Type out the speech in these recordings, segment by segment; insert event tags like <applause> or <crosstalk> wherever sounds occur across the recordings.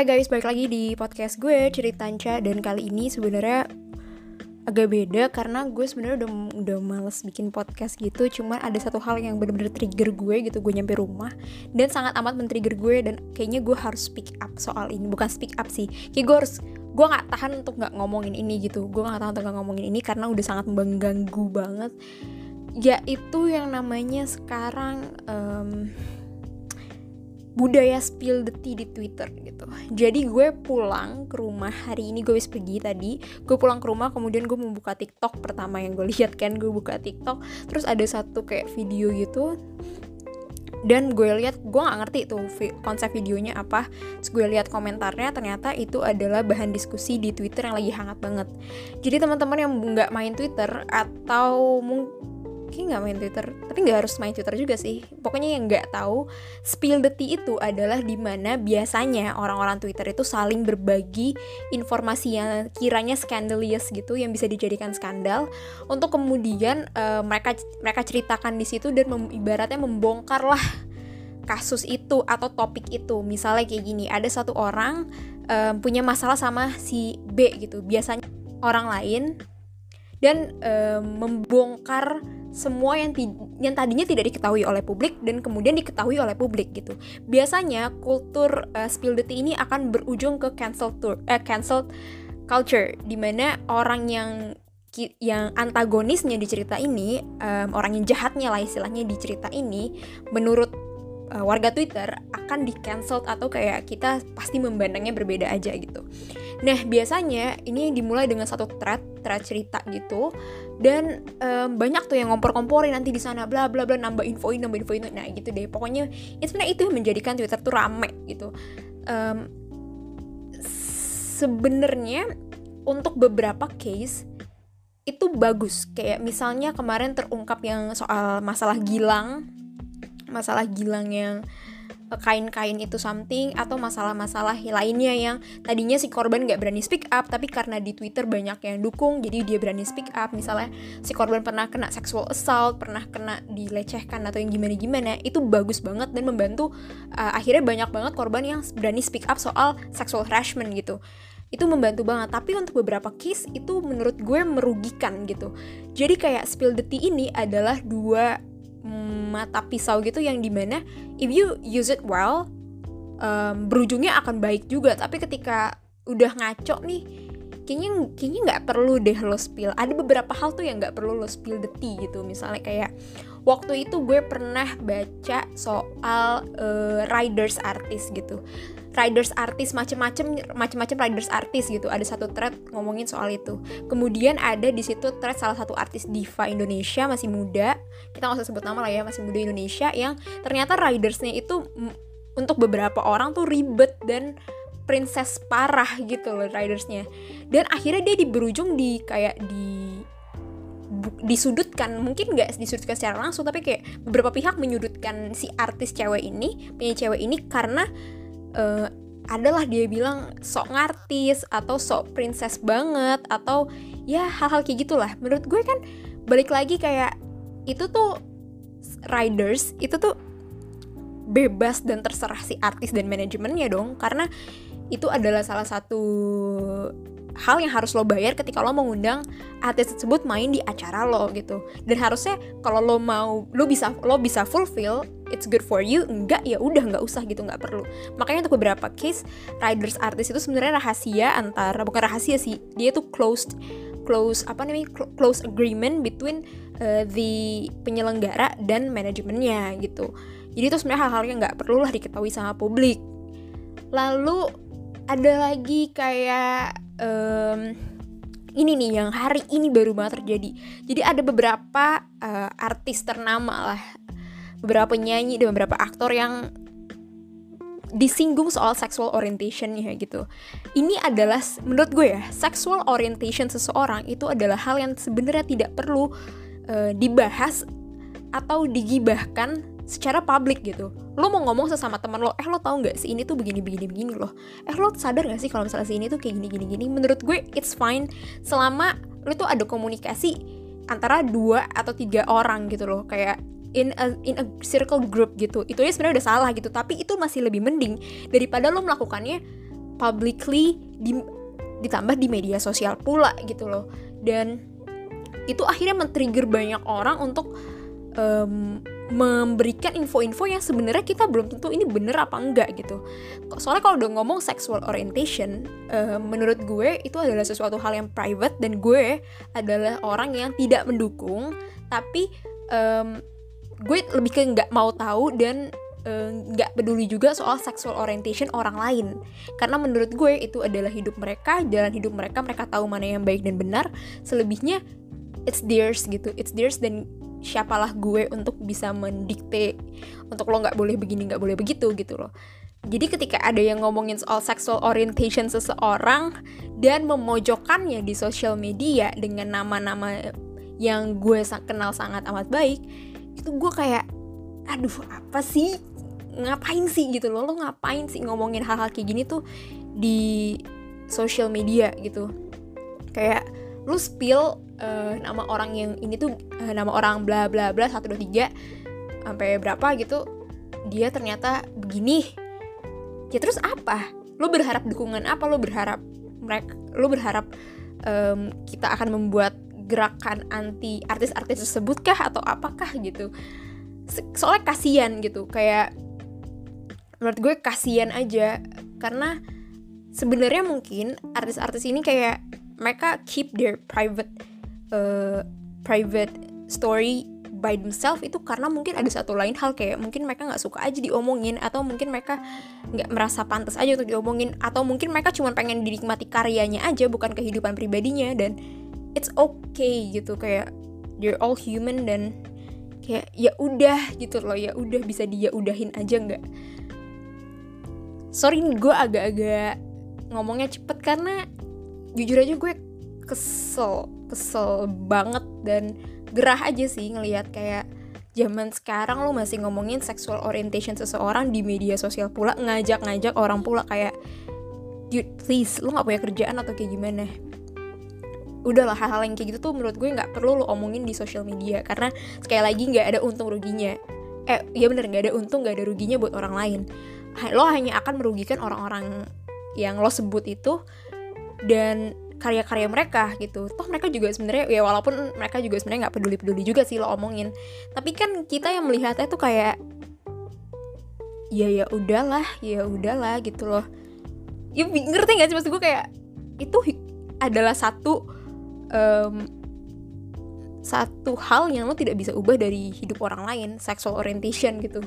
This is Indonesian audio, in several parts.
Hai guys, balik lagi di podcast gue Ceritanca dan kali ini sebenarnya agak beda karena gue sebenarnya udah udah males bikin podcast gitu. Cuman ada satu hal yang bener-bener trigger gue gitu gue nyampe rumah. Dan sangat amat men-trigger gue dan kayaknya gue harus speak up soal ini. Bukan speak up sih. Kayak gue harus gue nggak tahan untuk nggak ngomongin ini gitu. Gue nggak tahan untuk nggak ngomongin ini karena udah sangat mengganggu banget. Yaitu yang namanya sekarang um, budaya spill the tea di Twitter gitu. Jadi gue pulang ke rumah hari ini gue habis pergi tadi. Gue pulang ke rumah kemudian gue membuka TikTok pertama yang gue <laughs> lihat kan gue buka TikTok terus ada satu kayak video gitu dan gue lihat gue nggak ngerti tuh konsep videonya apa terus gue lihat komentarnya ternyata itu adalah bahan diskusi di Twitter yang lagi hangat banget jadi teman-teman yang nggak main Twitter atau mungkin kayak nggak main Twitter tapi nggak harus main Twitter juga sih. Pokoknya yang nggak tahu spill the tea itu adalah di mana biasanya orang-orang Twitter itu saling berbagi informasi yang kiranya scandalous gitu yang bisa dijadikan skandal untuk kemudian uh, mereka mereka ceritakan di situ dan mem, ibaratnya membongkar lah kasus itu atau topik itu. Misalnya kayak gini ada satu orang um, punya masalah sama si B gitu. Biasanya orang lain dan um, membongkar semua yang yang tadinya tidak diketahui oleh publik dan kemudian diketahui oleh publik gitu. Biasanya kultur uh, spill the tea ini akan berujung ke cancel tour, eh, cancel culture di mana orang yang yang antagonisnya di cerita ini, um, orang yang jahatnya lah istilahnya di cerita ini, menurut uh, warga Twitter akan di cancel atau kayak kita pasti memandangnya berbeda aja gitu. Nah biasanya ini dimulai dengan satu thread, thread cerita gitu, dan um, banyak tuh yang ngompor-komporin nanti di sana bla bla bla nambah info ini nambah info ini, nah gitu deh. Pokoknya itu sebenarnya itu yang menjadikan Twitter tuh rame gitu. Um, Sebenarnya untuk beberapa case itu bagus kayak misalnya kemarin terungkap yang soal masalah Gilang masalah Gilang yang kain-kain itu something atau masalah-masalah lainnya yang tadinya si korban gak berani speak up tapi karena di Twitter banyak yang dukung jadi dia berani speak up. Misalnya si korban pernah kena sexual assault pernah kena dilecehkan atau yang gimana-gimana itu bagus banget dan membantu uh, akhirnya banyak banget korban yang berani speak up soal sexual harassment gitu. Itu membantu banget tapi untuk beberapa case itu menurut gue merugikan gitu. Jadi kayak spill the tea ini adalah dua mata pisau gitu yang di mana if you use it well um, berujungnya akan baik juga. Tapi ketika udah ngaco nih kayaknya kayaknya nggak perlu deh lo spill. Ada beberapa hal tuh yang nggak perlu lo spill the tea gitu. Misalnya kayak waktu itu gue pernah baca soal uh, riders artis gitu. Riders artis macem-macem macem-macem riders artis gitu. Ada satu thread ngomongin soal itu. Kemudian ada di situ thread salah satu artis diva Indonesia masih muda. Kita nggak usah sebut nama lah ya masih muda Indonesia yang ternyata ridersnya itu untuk beberapa orang tuh ribet dan princess parah gitu loh ridersnya. Dan akhirnya dia di berujung di kayak di disudutkan mungkin nggak disudutkan secara langsung tapi kayak beberapa pihak menyudutkan si artis cewek ini punya cewek ini karena uh, adalah dia bilang sok ngartis atau sok princess banget atau ya hal-hal kayak gitulah. Menurut gue kan balik lagi kayak itu tuh riders itu tuh bebas dan terserah si artis dan manajemennya dong. Karena itu adalah salah satu hal yang harus lo bayar ketika lo mengundang artis tersebut main di acara lo gitu. Dan harusnya kalau lo mau lo bisa lo bisa fulfill it's good for you enggak ya udah nggak usah gitu nggak perlu. Makanya untuk beberapa case riders artis itu sebenarnya rahasia antara bukan rahasia sih dia tuh closed close apa namanya close agreement between uh, the penyelenggara dan manajemennya gitu. Jadi itu sebenarnya hal-hal yang nggak perlu lah diketahui sama publik. Lalu ada lagi kayak um, ini nih yang hari ini baru banget terjadi jadi ada beberapa uh, artis ternama lah beberapa penyanyi dan beberapa aktor yang disinggung soal sexual orientation ya gitu. Ini adalah menurut gue ya, sexual orientation seseorang itu adalah hal yang sebenarnya tidak perlu uh, dibahas atau digibahkan secara publik gitu. Lo mau ngomong sesama teman lo, eh lo tau nggak sih ini tuh begini begini begini loh. Eh lo sadar gak sih kalau misalnya si ini tuh kayak gini gini gini. Menurut gue it's fine selama lo tuh ada komunikasi antara dua atau tiga orang gitu loh. Kayak in a in a circle group gitu itu ya sebenarnya udah salah gitu tapi itu masih lebih mending daripada lo melakukannya publicly di, ditambah di media sosial pula gitu loh dan itu akhirnya men-trigger banyak orang untuk um, memberikan info-info yang sebenarnya kita belum tentu ini bener apa enggak gitu. Soalnya kalau udah ngomong sexual orientation, uh, menurut gue itu adalah sesuatu hal yang private dan gue adalah orang yang tidak mendukung, tapi um, gue lebih ke nggak mau tahu dan nggak uh, peduli juga soal sexual orientation orang lain karena menurut gue itu adalah hidup mereka jalan hidup mereka mereka tahu mana yang baik dan benar selebihnya it's theirs gitu it's theirs dan siapalah gue untuk bisa mendikte untuk lo nggak boleh begini nggak boleh begitu gitu loh. Jadi ketika ada yang ngomongin soal sexual orientation seseorang dan memojokkannya di sosial media dengan nama-nama yang gue kenal sangat amat baik itu gue kayak aduh apa sih? Ngapain sih? Gitu loh. Lo ngapain sih ngomongin hal-hal kayak gini tuh di sosial media? Gitu. Kayak lu spill uh, nama orang yang ini tuh uh, nama orang bla bla bla satu dua tiga sampai berapa gitu dia ternyata begini. Ya terus apa? Lo berharap dukungan apa? Lo berharap mereka lo berharap um, kita akan membuat gerakan anti artis-artis tersebut kah? Atau apakah gitu? Soalnya kasihan gitu kayak menurut gue kasihan aja. Karena sebenarnya mungkin artis-artis ini kayak mereka keep their private uh, private story by themselves itu karena mungkin ada satu lain hal kayak mungkin mereka nggak suka aja diomongin atau mungkin mereka nggak merasa pantas aja untuk diomongin atau mungkin mereka cuma pengen dinikmati karyanya aja bukan kehidupan pribadinya dan it's okay gitu. Kayak you're all human dan kayak ya udah gitu loh ya udah bisa dia udahin aja nggak. Sorry gue agak-agak ngomongnya cepet karena jujur aja gue kesel kesel banget dan gerah aja sih ngelihat kayak zaman sekarang lo masih ngomongin sexual orientation seseorang di media sosial pula ngajak-ngajak orang pula kayak dude please lo nggak punya kerjaan atau kayak gimana? Udahlah hal-hal yang kayak gitu tuh menurut gue nggak perlu lo omongin di sosial media karena sekali lagi nggak ada untung ruginya. Eh ya bener nggak ada untung nggak ada ruginya buat orang lain. Lo hanya akan merugikan orang-orang yang lo sebut itu dan karya-karya mereka gitu. Toh mereka juga sebenarnya ya walaupun mereka juga sebenarnya nggak peduli-peduli juga sih lo omongin. Tapi kan kita yang melihatnya tuh kayak ya ya udahlah ya udahlah gitu loh. Ya ngerti gak sih? Maksud gue kayak itu adalah satu um, satu hal yang lo tidak bisa ubah dari hidup orang lain sexual orientation gitu.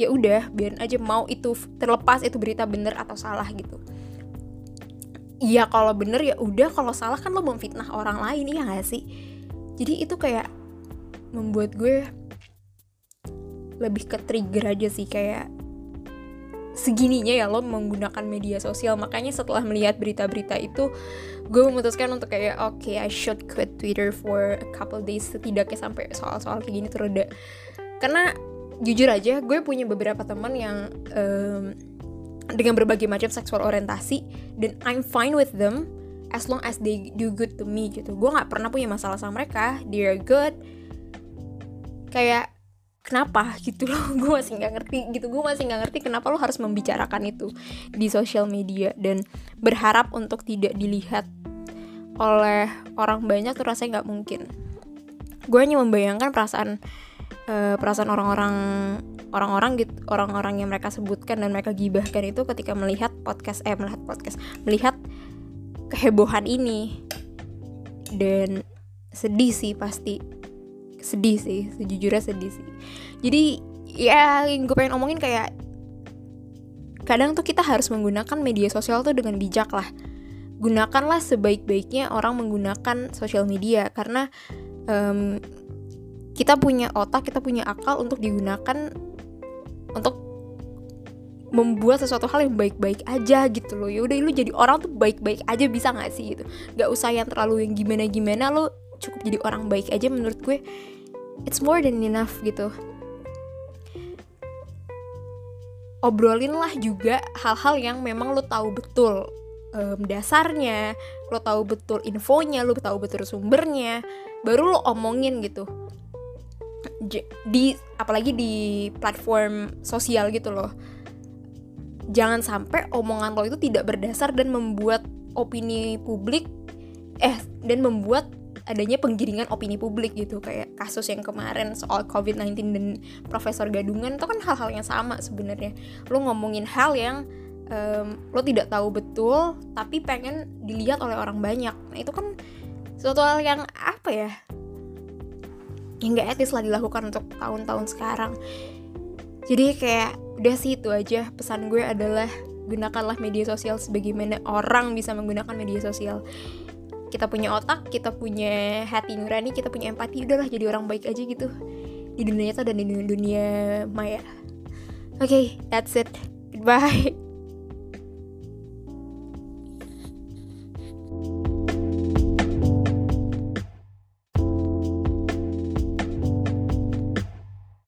Ya udah biarin aja mau itu terlepas itu berita bener atau salah gitu Iya kalau bener ya udah kalau salah kan lo memfitnah orang lain ya gak sih? Jadi itu kayak membuat gue lebih ke trigger aja sih kayak segininya ya lo menggunakan media sosial. Makanya setelah melihat berita-berita itu gue memutuskan untuk kayak oke okay, I should quit Twitter for a couple days setidaknya sampai soal-soal kayak gini tereda karena jujur aja gue punya beberapa teman yang um, dengan berbagai macam seksual orientasi dan I'm fine with them as long as they do good to me gitu. Gue nggak pernah punya masalah sama mereka. They're good. Kayak kenapa gitu loh? <laughs> Gue masih nggak ngerti gitu. Gue masih nggak ngerti kenapa lo harus membicarakan itu di sosial media. Dan berharap untuk tidak dilihat oleh orang banyak tuh rasanya nggak mungkin. Gue hanya membayangkan perasaan uh, perasaan orang-orang orang-orang gitu orang-orang yang mereka sebutkan dan mereka gibahkan itu ketika melihat podcast eh melihat podcast melihat kehebohan ini. Dan sedih sih pasti. Sedih sih sejujurnya sedih sih. Jadi ya yang gue pengen omongin kayak kadang tuh kita harus menggunakan media sosial tuh dengan bijak lah. Gunakanlah sebaik-baiknya orang menggunakan sosial media karena um, kita punya otak kita punya akal untuk digunakan untuk membuat sesuatu hal yang baik-baik aja gitu loh. Ya udah lu jadi orang tuh baik-baik aja bisa nggak sih gitu? Nggak usah yang terlalu yang gimana-gimana lo cukup jadi orang baik aja menurut gue. It's more than enough gitu. Obrolin lah juga hal-hal yang memang lo tahu betul um, dasarnya lo tahu betul infonya lo tahu betul sumbernya baru lo omongin gitu di apalagi di platform sosial gitu loh. Jangan sampai omongan lo itu tidak berdasar dan membuat opini publik eh dan membuat adanya penggiringan opini publik gitu. Kayak kasus yang kemarin soal COVID-19 dan Profesor Gadungan itu kan hal-hal yang sama sebenarnya. Lo ngomongin hal yang um, lo tidak tahu betul tapi pengen dilihat oleh orang banyak. Nah itu kan suatu hal yang apa ya yang gak etis lah dilakukan untuk tahun-tahun sekarang. Jadi kayak udah sih itu aja. Pesan gue adalah gunakanlah media sosial sebagaimana orang bisa menggunakan media sosial. Kita punya otak kita punya hati nurani kita punya empati udahlah jadi orang baik aja gitu. Di dunia nyata dan di dunia maya. Oke okay, that's it. Goodbye